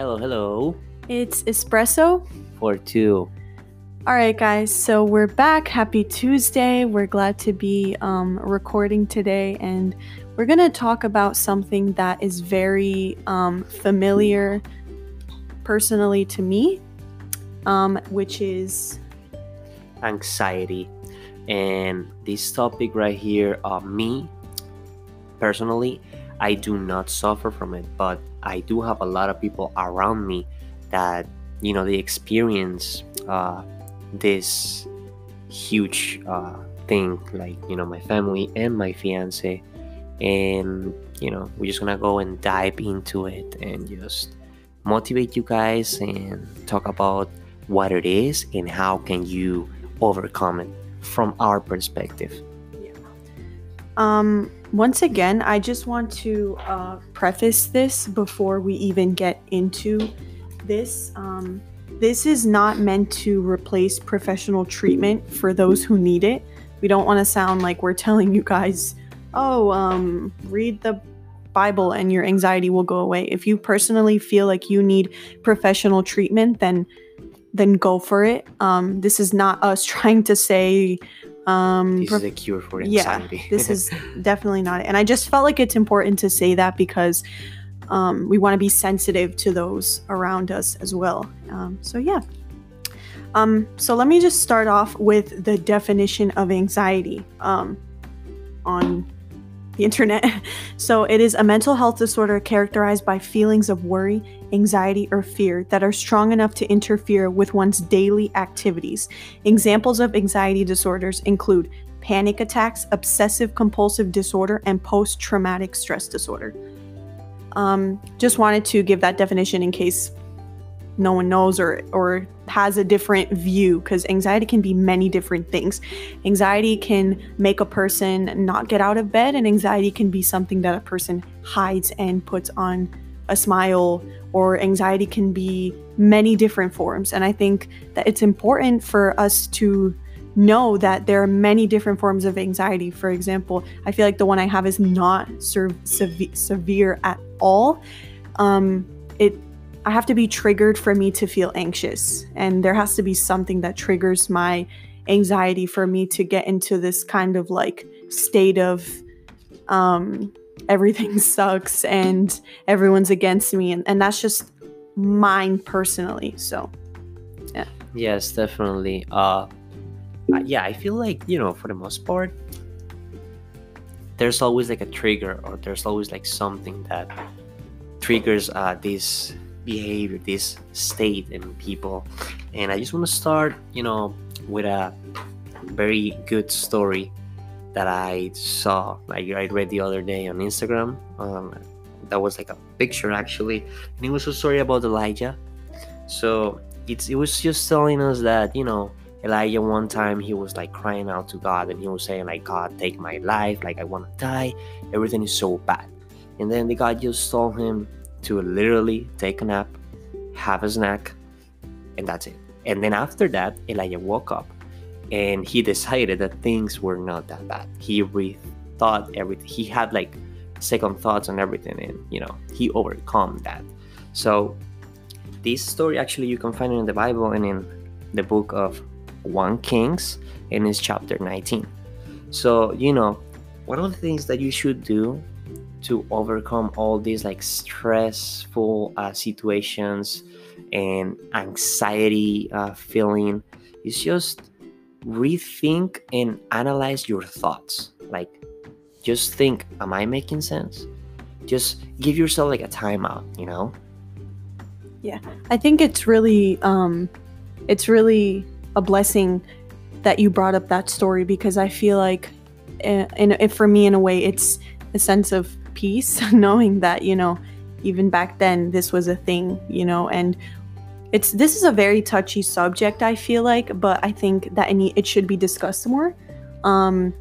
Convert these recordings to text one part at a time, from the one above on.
Hello, hello. It's espresso. For two. All right, guys. So we're back. Happy Tuesday. We're glad to be um, recording today, and we're gonna talk about something that is very um, familiar, personally to me, um, which is Anxiety. And this topic right here, uh, me personally, I do not suffer from it, but I do have a lot of people around me that, you know, they experience uh, this huge uh, thing, like, you know, my family and my fiance. And, you know, we're just gonna go and dive into it and just motivate you guys and talk about what it is and how can you overcome it from our perspective. Um, once again, I just want to uh, preface this before we even get into this. Um, this is not meant to replace professional treatment for those who need it. We don't want to sound like we're telling you guys, oh, um, read the Bible and your anxiety will go away. If you personally feel like you need professional treatment, then then go for it. Um, this is not us trying to say um, This is a cure for yeah, this is definitely not it. And I just felt like it's important to say that because um, we want to be sensitive to those around us as well. Um, so, yeah. Um, so, let me just start off with the definition of anxiety um, on the internet. So, it is a mental health disorder characterized by feelings of worry, anxiety, or fear that are strong enough to interfere with one's daily activities. Examples of anxiety disorders include panic attacks, obsessive compulsive disorder, and post traumatic stress disorder. Um, just wanted to give that definition in case no one knows or or has a different view because anxiety can be many different things. Anxiety can make a person not get out of bed, and anxiety can be something that a person hides and puts on a smile, or anxiety can be many different forms. And I think that it's important for us to know that there are many different forms of anxiety. For example, I feel like the one I have is not ser- seve- severe at all. Um, it I have to be triggered for me to feel anxious, and there has to be something that triggers my anxiety for me to get into this kind of like state of um, everything sucks and everyone's against me, and, and that's just mine personally. So yeah. Yes, definitely. Uh, yeah, I feel like you know, for the most part, there's always like a trigger, or there's always like something that triggers uh, this behavior, this state and people. And I just want to start, you know, with a very good story that I saw, like I read the other day on Instagram. Um, that was like a picture actually, and it was a story about Elijah. So it's it was just telling us that you know Elijah one time he was like crying out to God and he was saying like God take my life like I want to die everything is so bad and then the God just told him to literally take a nap have a snack and that's it. And then after that Elijah woke up and he decided that things were not that bad. He rethought everything he had like second thoughts on everything and you know he overcome that. So this story actually you can find it in the bible and in the book of 1 kings and it's chapter 19 so you know one of the things that you should do to overcome all these like stressful uh, situations and anxiety uh, feeling. Is just rethink and analyze your thoughts. Like just think am i making sense? Just give yourself like a timeout you know? Yeah, I think it's really um it's really a blessing that you brought up that story because I feel like in, in for me in a way it's a sense of peace knowing that you know even back then this was a thing you know and it's this is a very touchy subject I feel like but I think that it, should be discussed more. Um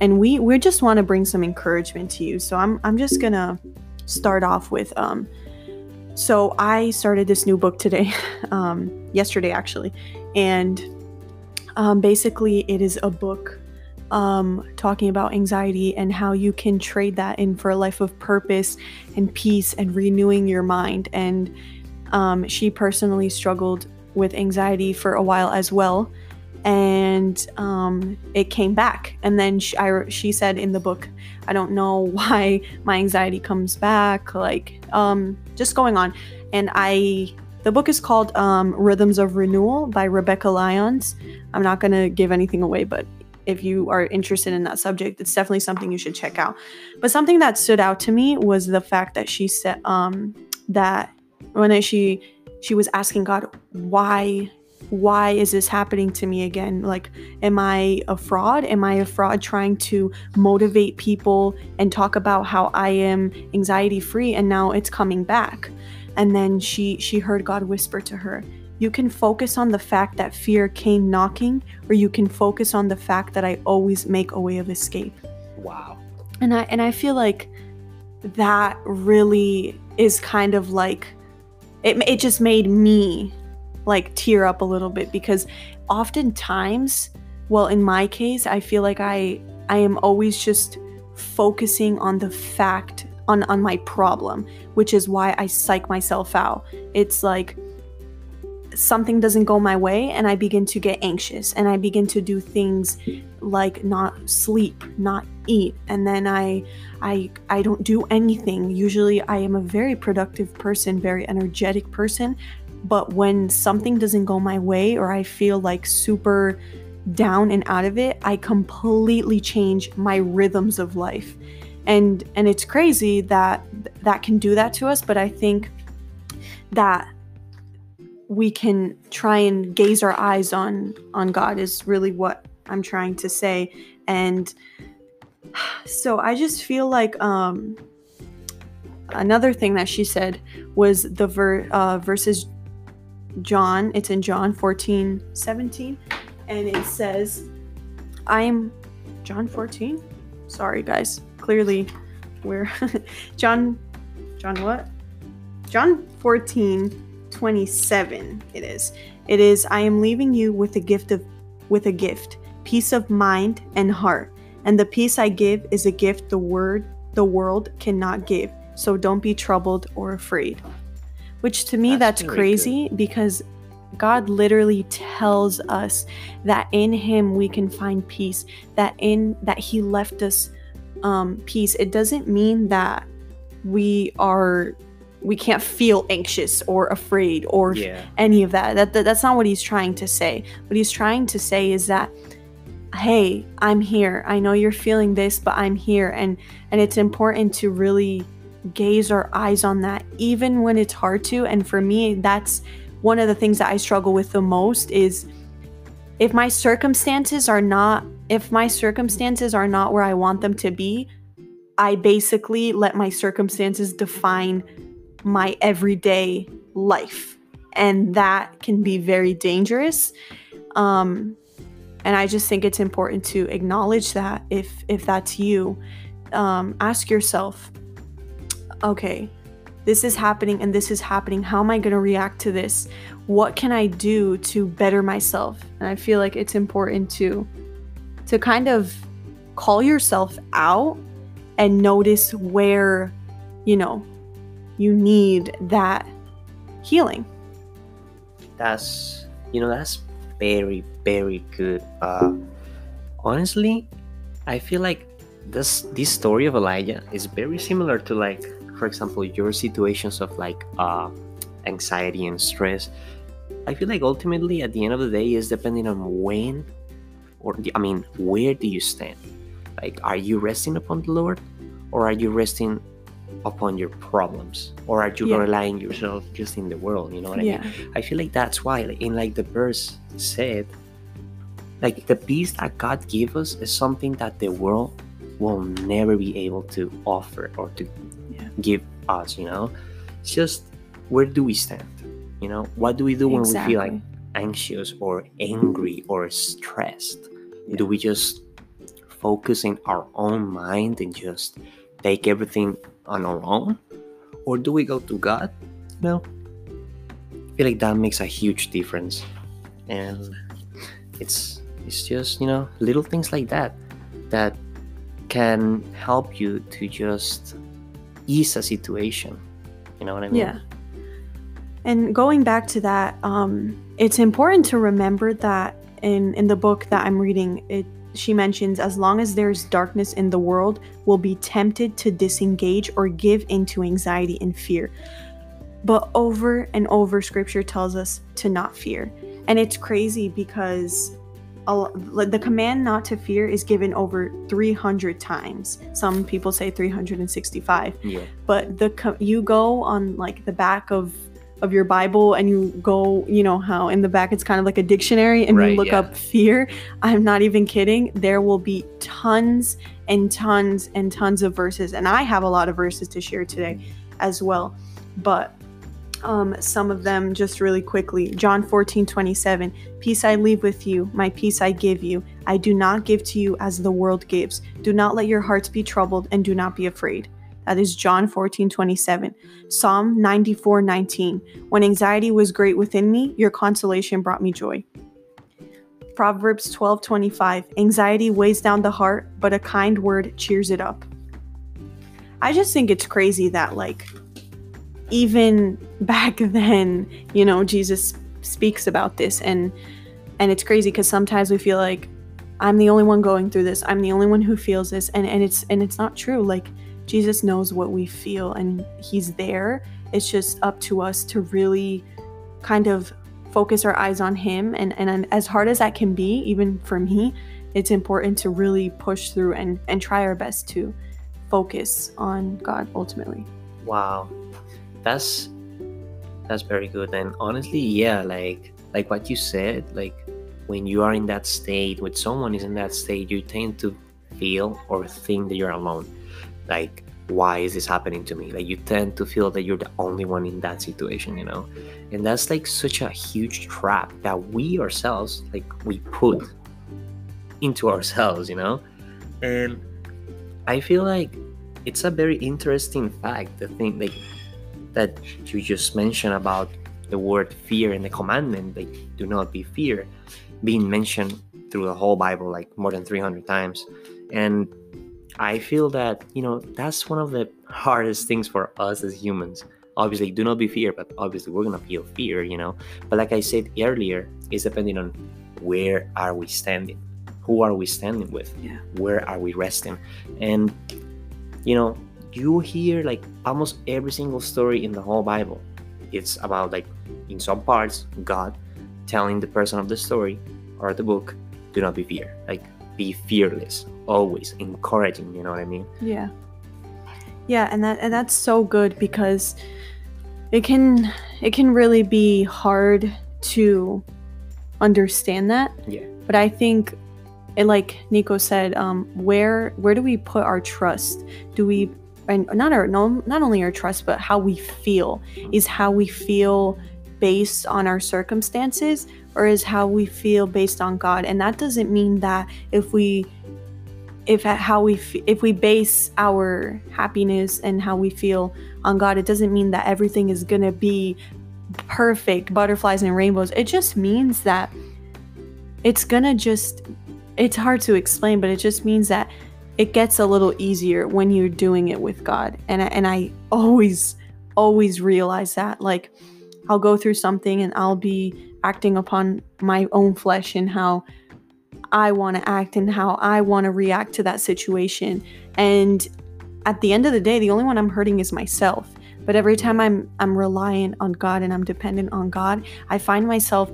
and we we just want to bring some encouragement to you. So I'm I'm just gonna start off with um so I started this new book today, um, yesterday actually, and um, basically it is a book um, talking about anxiety and how you can trade that in for a life of purpose and peace and renewing your mind. And um, she personally struggled with anxiety for a while as well and um, it came back. And then she, I, she said in the book, I don't know why my anxiety comes back, like um, just going on. And I, the book is called um, Rhythms of Renewal by Rebekah Lyons. I'm not going to give anything away, but if you are interested in that subject, it's definitely something you should check out. But something that stood out to me was the fact that she said um, that when she she was asking God why why is this happening to me again? Like, am I a fraud? Am I a fraud trying to motivate people and talk about how I am anxiety free and now it's coming back? And then she she heard God whisper to her, you can focus on the fact that fear came knocking, or you can focus on the fact that I always make a way of escape. Wow. And I and I feel like that really is kind of like it, it just made me like tear up a little bit because oftentimes well in my case i feel like i i am always just focusing on the fact on on my problem which is why i psych myself out it's like something doesn't go my way and i begin to get anxious and i begin to do things like not sleep not eat. And then i i i don't do anything. Usually i am a very productive person very energetic person. But when something doesn't go my way or I feel like super down and out of it, I completely change my rhythms of life. And and it's crazy that that can do that to us, but I think that we can try and gaze our eyes on on God is really what I'm trying to say. And so I just feel like um another thing that she said was the ver- uh, verses John, it's in John 14 17, and it says, I'm John 14. Sorry, guys. Clearly, we're John, John what? John 14 27 it is. It is i am leaving you with a gift of with a gift peace of mind and heart. And the peace i give is a gift the word the world cannot give. So don't be troubled or afraid. Which to me that's, that's crazy good. because God literally tells us that in him we can find peace that in that he left us um peace. It doesn't mean that we are we can't feel anxious or afraid or yeah. any of that. that. That that's not what he's trying to say what he's trying to say is that hey i'm here i know you're feeling this but i'm here and and it's important to really gaze our eyes on that, even when it's hard to. And for me, that's one of the things that I struggle with the most is if my circumstances are not if my circumstances are not where I want them to be, I basically let my circumstances define my everyday life. And that can be very dangerous. Um, and I just think it's important to acknowledge that if if that's you, um, ask yourself, okay, this is happening and this is happening. How am I going to react to this? What can I do to better myself? And I feel like it's important to to kind of call yourself out and notice where, you know, you need that healing. That's you know, that's very, very good. Uh honestly, I feel like this this story of Elijah is very similar to like for example your situations of like uh, anxiety and stress i feel like ultimately at the end of the day is depending on when or i mean where do you stand like are you resting upon the lord or are you resting upon your problems or are you yeah. relying yourself just in the world you know what yeah. i mean i feel like that's why like, in like the verse said like the peace that god gives us is something that the world will never be able to offer or to give us you know it's just where do we stand you know what do we do when exactly. we feel like anxious or angry or stressed yeah. do we just focus in our own mind and just take everything on our own or do we go to god no i feel like that makes a huge difference and it's it's just you know little things like that that can help you to just ease a situation. You know what I mean? Yeah. And going back to that, um, it's important to remember that in in the book that I'm reading, it she mentions as long as there's darkness in the world, we'll be tempted to disengage or give into anxiety and fear. But over and over, scripture tells us to not fear. And it's crazy because the command not to fear is given over 300 times. Some people say 365. Yeah. But the you go on like the back of of your Bible and you go, you know, how in the back it's kind of like a dictionary and Right, you look yeah. up fear. I'm not even kidding. There will be tons and tons and tons of verses. And I have a lot of verses to share today as well. But um, some of them just really quickly. John 14, 27. Peace I leave with you, my peace I give you. I do not give to you as the world gives. Do not let your hearts be troubled and do not be afraid. That is John 14, 27. Psalm 94, 19. When anxiety was great within me, your consolation brought me joy. Proverbs 12, 25. Anxiety weighs down the heart, but a kind word cheers it up. I just think it's crazy that, like, even back then, you know, Jesus speaks about this and and it's crazy because sometimes we feel like I'm the only one going through this. I'm the only one who feels this and and it's and it's not true. Like Jesus knows what we feel and he's there. It's just up to us to really kind of focus our eyes on him and and as hard as that can be even for me, it's important to really push through and and try our best to focus on God ultimately. Wow, that's that's very good. And honestly, yeah, like like what you said, like when you are in that state, when someone is in that state, you tend to feel or think that you're alone. Like, why is this happening to me? Like you tend to feel that you're the only one in that situation, you know? And that's like such a huge trap that we ourselves, like we put into ourselves, you know? And I feel like it's a very interesting fact the thing like that you just mentioned about the word fear and the commandment like do not be fear being mentioned through the whole bible like more than 300 times and i feel that you know that's one of the hardest things for us as humans. Obviously do not be fear but obviously we're gonna feel fear you know? But like i said earlier it's depending on where are we standing? Who are we standing with? Yeah. where are we resting? And you know you hear like almost every single story in the whole bible. It's about like in some parts god telling the person of the story or the book do not be fear. Like be fearless always encouraging you know what i mean Yeah. Yeah, and that and that's so good because it can it can really be hard to understand that. Yeah. But I think it, like Nico said, um, where where do we put our trust? Do we and not our no not only our trust, but how we feel is how we feel based on our circumstances or is how we feel based on God. And that doesn't mean that if we if how we if we base our happiness and how we feel on God, it doesn't mean that everything is gonna be perfect, butterflies and rainbows. It just means that it's gonna just it's hard to explain, but it just means that it gets a little easier when you're doing it with God. And I, and I always always realize that like I'll go through something and I'll be acting upon my own flesh and how I want to act and how I want to react to that situation. And at the end of the day, the only one I'm hurting is myself. But every time I'm I'm reliant on God and I'm dependent on God, I find myself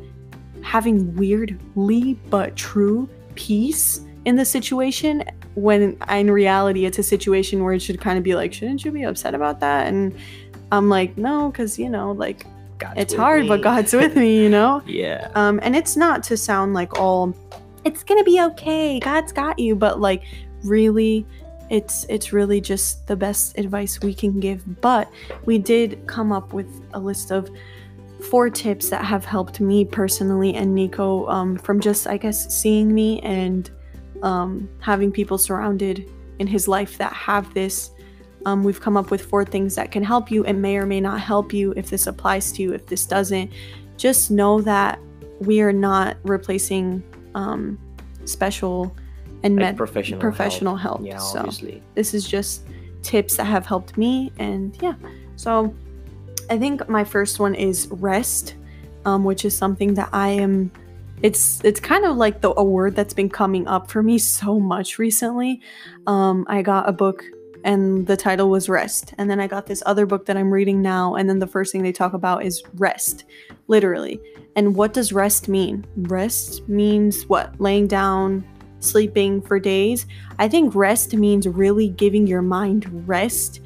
having weirdly but true peace in the situation when in reality it's a situation where it should kind of be like, shouldn't you be upset about that? And I'm like, no, because you know, like God's it's hard, me. but God's with me, you know? yeah Um, and it's not to sound like all it's gonna be okay, God's got you, but like really it's it's really just the best advice we can give. But we did come up with a list of four tips that have helped me personally and Nico um, from just I guess seeing me and um, having people surrounded in his life that have this. Um, we've come up with four things that can help you. It may or may not help you if this applies to you, if this doesn't. Just know that we are not replacing um, special and like med- professional professional help. yeah so obviously this is just tips that have helped me and yeah so I think my first one is rest, um, which is something that I am. It's it's kind of like the a word that's been coming up for me so much recently. Um, I got a book and the title was rest, and then I got this other book that I'm reading now, and then the first thing they talk about is rest, literally. And what does rest mean? Rest means what? Laying down, sleeping for days. I think rest means really giving your mind rest,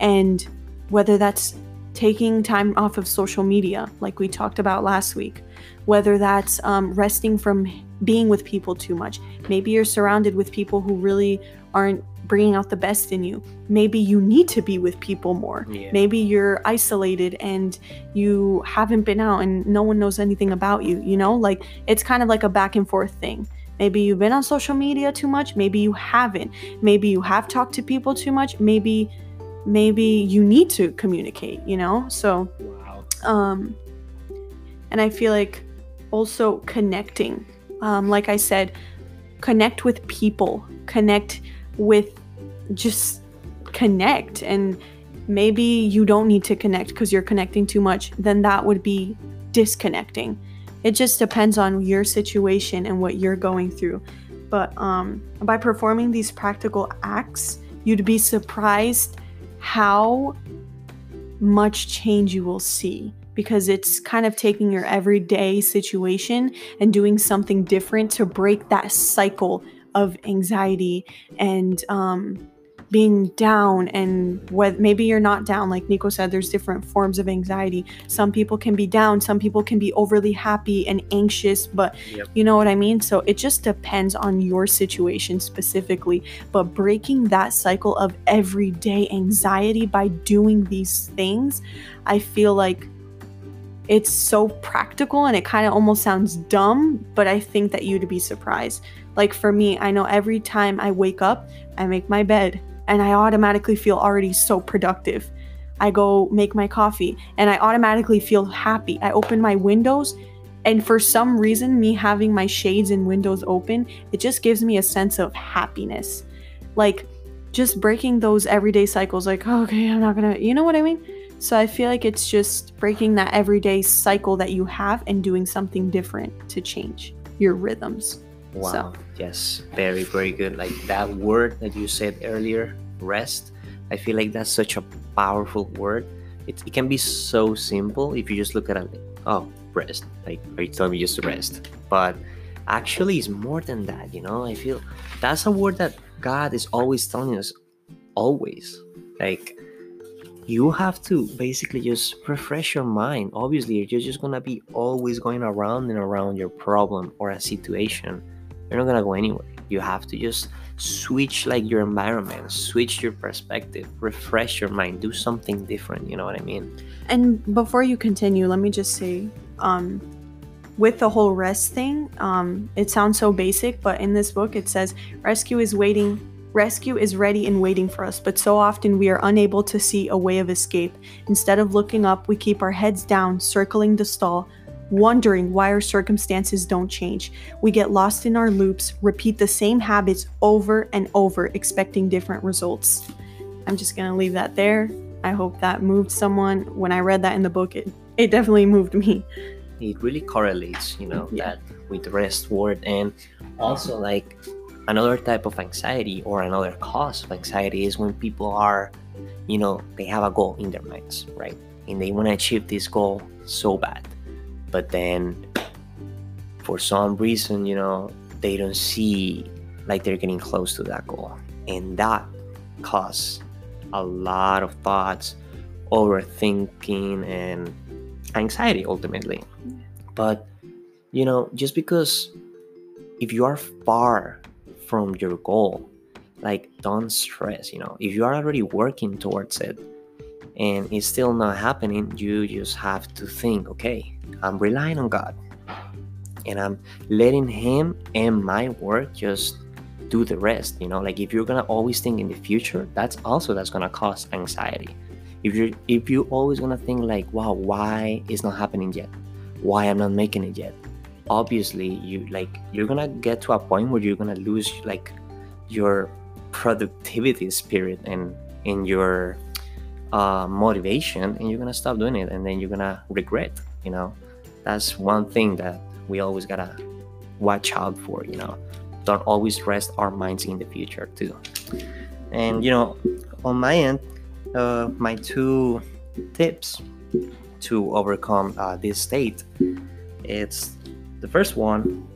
and whether that's taking time off of social media, like we talked about last week, whether that's um, resting from being with people too much. Maybe you're surrounded with people who really aren't bringing out the best in you. Maybe you need to be with people more. Yeah. Maybe you're isolated and you haven't been out and no one knows anything about you, you know? Like it's kind of like a back and forth thing. Maybe you've been on social media too much, maybe you haven't. Maybe you have talked to people too much, maybe maybe you need to communicate, you know? So Wow. um and i feel like also connecting um like i said connect with people connect with just connect and maybe you don't need to connect because you're connecting too much then that would be disconnecting. It just depends on your situation and what you're going through. But um by performing these practical acts you'd be surprised how much change you will see because it's kind of taking your everyday situation and doing something different to break that cycle of anxiety and um, being down and what maybe you're not down like nico said there's different forms of anxiety some people can be down some people can be overly happy and anxious but Yep. you know what i mean so it just depends on your situation specifically but breaking that cycle of everyday anxiety by doing these things i feel like it's so practical and it kind of almost sounds dumb, but I think that you'd be surprised. Like for me, I know every time I wake up, I make my bed and I automatically feel already so productive. I go make my coffee and I automatically feel happy. I open my windows and for some reason, me having my shades and windows open, it just gives me a sense of happiness. Like just breaking those everyday cycles, like, oh, okay, I'm not gonna, you know what I mean? So I feel like it's just breaking that everyday cycle that you have and doing something different to change your rhythms. Wow. So- Yes, very, very good. Like that word that you said earlier, rest. I feel like that's such a powerful word. It, it can be so simple if you just look at it oh, rest. Like, are you telling me just to rest? But actually, it's more than that, you know? I feel that's a word that God is always telling us, always. Like, you have to basically just refresh your mind. Obviously, you're just gonna be always going around and around your problem or a situation you're not gonna go anywhere. You have to just switch like your environment, switch your perspective, refresh your mind, do something different. You know what I mean? And before you continue, let me just say, um, with the whole rest thing, um, it sounds so basic, but in this book it says rescue is waiting. Rescue is ready and waiting for us, but so often we are unable to see a way of escape. Instead of looking up, we keep our heads down, circling the stall, wondering why our circumstances don't change. We get lost in our loops, repeat the same habits over and over, expecting different results. I'm just gonna leave that there. I hope that moved someone. When I read that in the book, it, it definitely moved me. It really correlates, you know, Yeah. that with the rest word and also like another type of anxiety or another cause of anxiety is when people are, you know, they have a goal in their minds, right? And they want to achieve this goal so bad. But then for some reason, you know, they don't see like they're getting close to that goal. And that causes a lot of thoughts, overthinking, and anxiety ultimately. But, you know, just because if you are far from your goal, like don't stress, you know, if you are already working towards it and it's still not happening, you just have to think, okay, I'm relying on God and I'm letting Him and my work just do the rest. You know, like if you're gonna always think in the future, that's also that's gonna cause anxiety. If you're if you always gonna think like, wow, why is not happening yet? Why I'm not making it yet? Obviously, you like you're gonna get to a point where you're gonna lose like your productivity spirit and in your uh, motivation and you're gonna stop doing it and then you're gonna regret you know? That's one thing that we always gotta watch out for you know? Don't always rest our minds in the future too. And you know on my end uh, my two tips to overcome uh, this state it's the first one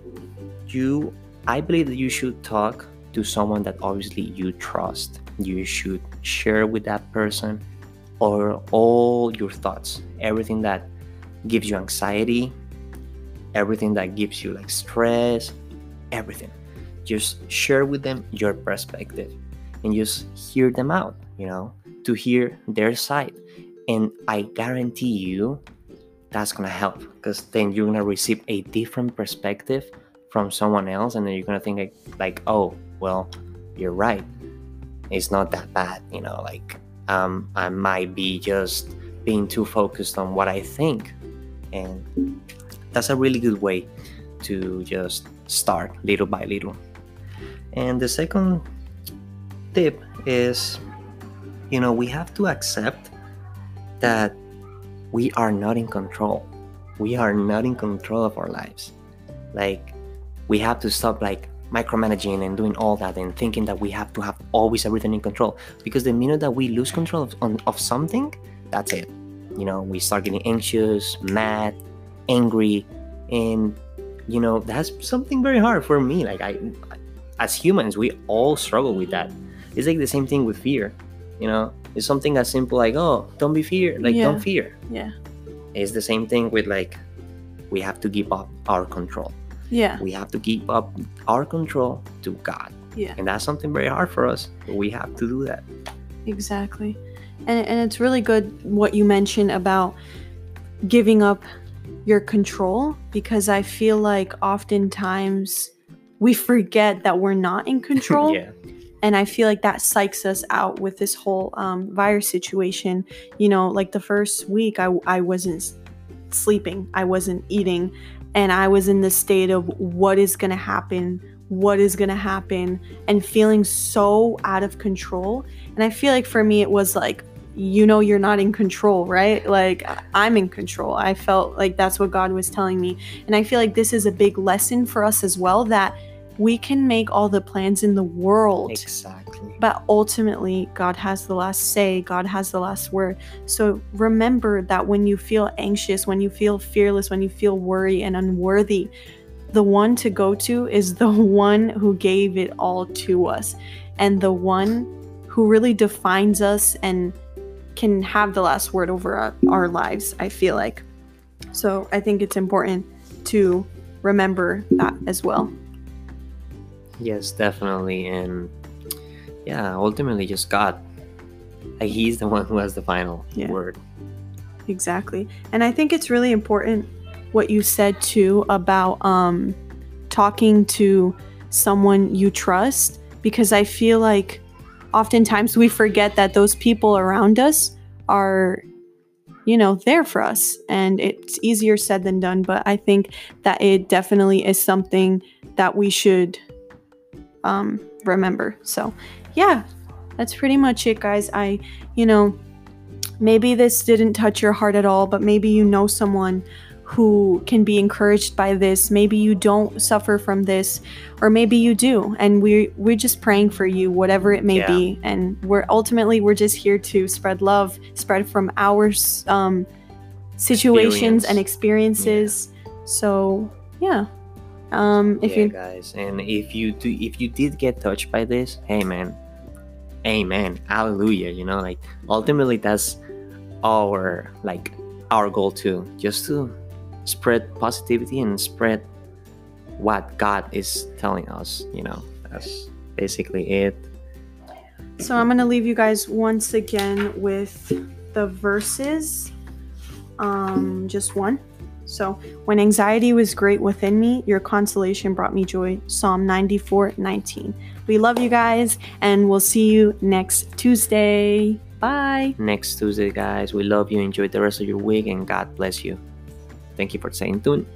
you i believe that you should talk to someone that obviously you trust. You should share with that person or all your thoughts everything that gives you anxiety everything that gives you like stress everything. Just share with them your perspective and just hear them out you know to hear their side. And i guarantee you that's gonna help because then you're gonna receive a different perspective from someone else and then you're gonna think like, like oh well you're right. It's not that bad you know like um, I might be just being too focused on what I think. And that's a really good way to just start little by little. And the second tip is you know, we have to accept that we are not in control. We are not in control of our lives. Like, we have to stop, like, micromanaging and doing all that and thinking that we have to have always everything in control. Because the minute that we lose control of, on, of something that's it. You know we start getting anxious mad angry and you know that's something very hard for me. Like i as humans we all struggle with that. It's like the same thing with fear. You know it's something as simple like oh don't be fear like Yeah. don't fear. Yeah. it's the same thing with like we have to give up our control Yeah. we have to give up our control to God. Yeah. And that's something very hard for us. But we have to do that. Exactly. And, and it's really good what you mentioned about giving up your control because I feel like oftentimes we forget that we're not in control. yeah. And I feel like that psychs us out with this whole um, virus situation. You know, like the first week, I, I wasn't sleeping, I wasn't eating, and I was in the state of what is going to happen, what is going to happen, and feeling so out of control. And I feel like for me, it was like, you know, you're not in control, right? Like, I'm in control. I felt like that's what God was telling me. And I feel like this is a big lesson for us as well that we can make all the plans in the world. Exactly. But ultimately, God has the last say, God has the last word. So remember that when you feel anxious, when you feel fearless, when you feel worried and unworthy, the one to go to is the one who gave it all to us and the one who really defines us and can have the last word over our, our lives, I feel like. So I think it's important to remember that as well. Yes, definitely. And yeah, ultimately just God. Like he's the one who has the final Yeah. word. Exactly. And I think it's really important what you said too about um talking to someone you trust because I feel like oftentimes we forget that those people around us are you know there for us and it's easier said than done but I think that it definitely is something that we should um remember. So, yeah. That's pretty much it guys. I you know maybe this didn't touch your heart at all, but maybe you know someone who can be encouraged by this. Maybe you don't suffer from this, or maybe you do, and we we're just praying for you, whatever it may Yeah. be. And we're ultimately we're just here to spread love, spread from our um, situations and experiences. So yeah, um, if yeah, you guys. And if you do if you did get touched by this, hey man. Amen. Hallelujah. You know, like ultimately that's our like our goal too. Just to spread positivity and spread what God is telling us, you know. That's basically it. So I'm to leave you guys once again with the verses. Um, just one. So, when anxiety was great within me, your consolation brought me joy. Psalm 94 19. We love you guys, and we'll see you next Tuesday. Bye. Next Tuesday, guys. We love you. Enjoy the rest of your week and God bless you. Thank you for staying tuned.